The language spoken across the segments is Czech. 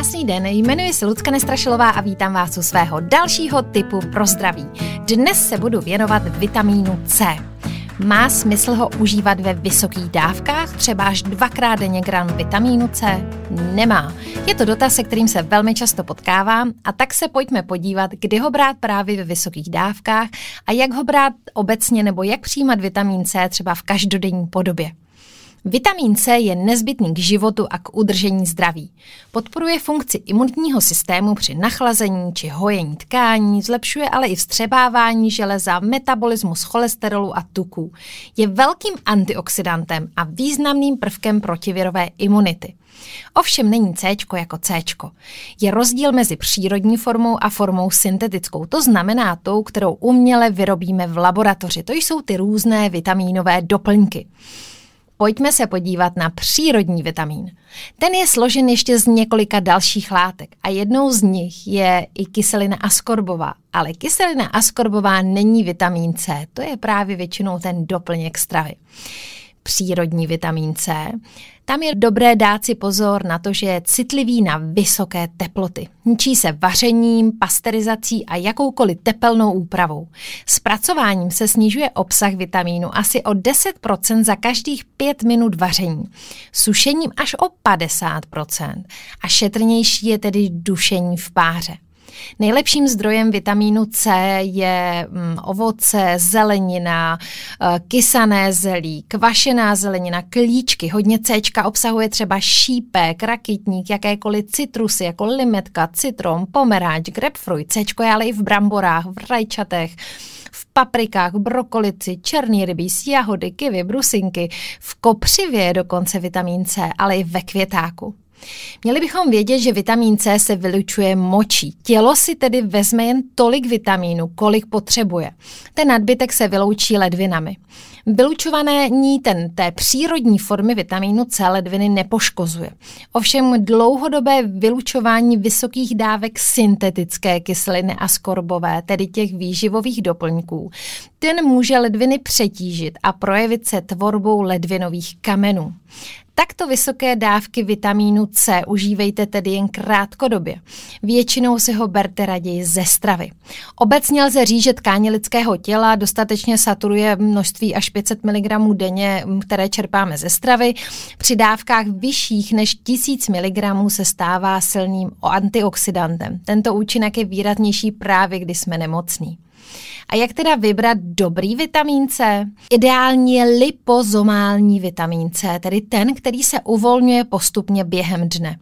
Krásný den, jmenuji se Lucka Nestrašilová a vítám vás u svého dalšího typu pro zdraví. Dnes se budu věnovat vitamínu C. Má smysl ho užívat ve vysokých dávkách, třeba až dvakrát denně gram vitamínu C? Nemá. Je to dotaz, se kterým se velmi často potkávám a tak se pojďme podívat, kdy ho brát právě ve vysokých dávkách a jak ho brát obecně nebo jak přijímat vitamin C třeba v každodenní podobě. Vitamin C je nezbytný k životu a k udržení zdraví. Podporuje funkci imunitního systému při nachlazení či hojení tkání, zlepšuje ale i vstřebávání železa, metabolismus cholesterolu a tuků. Je velkým antioxidantem a významným prvkem protivirové imunity. Ovšem není C jako C. Je rozdíl mezi přírodní formou a formou syntetickou. To znamená tou, kterou uměle vyrobíme v laboratoři. To jsou ty různé vitamínové doplňky. Pojďme se podívat na přírodní vitamín. Ten je složen ještě z několika dalších látek a jednou z nich je i kyselina askorbová. Ale kyselina askorbová není vitamín C, to je právě většinou ten doplněk stravy přírodní vitamín C. Tam je dobré dát si pozor na to, že je citlivý na vysoké teploty. Ničí se vařením, pasterizací a jakoukoliv tepelnou úpravou. Spracováním se snižuje obsah vitamínu asi o 10% za každých 5 minut vaření. Sušením až o 50%. A šetrnější je tedy dušení v páře. Nejlepším zdrojem vitamínu C je mm, ovoce, zelenina, eh, kysané zelí, kvašená zelenina, klíčky. Hodně C obsahuje třeba šípek, rakitník, jakékoliv citrusy, jako limetka, citron, pomeráč, grapefruit. C je ale i v bramborách, v rajčatech, v paprikách, brokolici, černý rybíz, jahody, kivy, brusinky, v kopřivě je dokonce vitamin C, ale i ve květáku. Měli bychom vědět, že vitamin C se vylučuje močí. Tělo si tedy vezme jen tolik vitamínu, kolik potřebuje. Ten nadbytek se vyloučí ledvinami. Vylučované ní ten té přírodní formy vitamínu C ledviny nepoškozuje. Ovšem dlouhodobé vylučování vysokých dávek syntetické kyseliny a skorbové, tedy těch výživových doplňků, ten může ledviny přetížit a projevit se tvorbou ledvinových kamenů. Takto vysoké dávky vitamínu C užívejte tedy jen krátkodobě. Většinou si ho berte raději ze stravy. Obecně lze říct, že tkáně lidského těla dostatečně saturuje množství až 500 mg denně, které čerpáme ze stravy. Při dávkách vyšších než 1000 mg se stává silným antioxidantem. Tento účinek je výraznější právě, když jsme nemocní. A jak teda vybrat dobrý vitamin C? Ideální je lipozomální vitamin C, tedy ten, který se uvolňuje postupně během dne.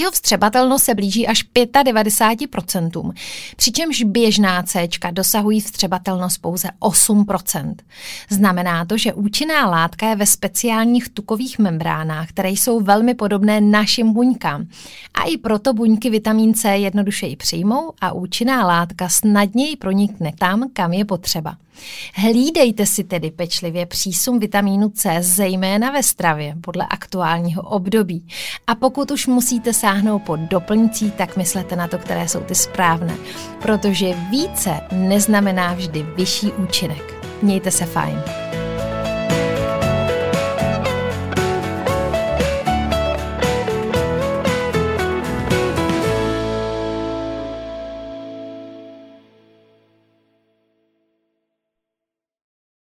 Jeho vstřebatelnost se blíží až 95%, přičemž běžná C dosahují vstřebatelnost pouze 8%. Znamená to, že účinná látka je ve speciálních tukových membránách, které jsou velmi podobné našim buňkám. A i proto buňky vitamin C jednodušeji přijmou a účinná látka snadněji pronikne tam, kam je potřeba. Hlídejte si tedy pečlivě přísun vitamínu C, zejména ve stravě, podle aktuálního období. A pokud už musíte sáhnout po doplňcích, tak myslete na to, které jsou ty správné, protože více neznamená vždy vyšší účinek. Mějte se fajn.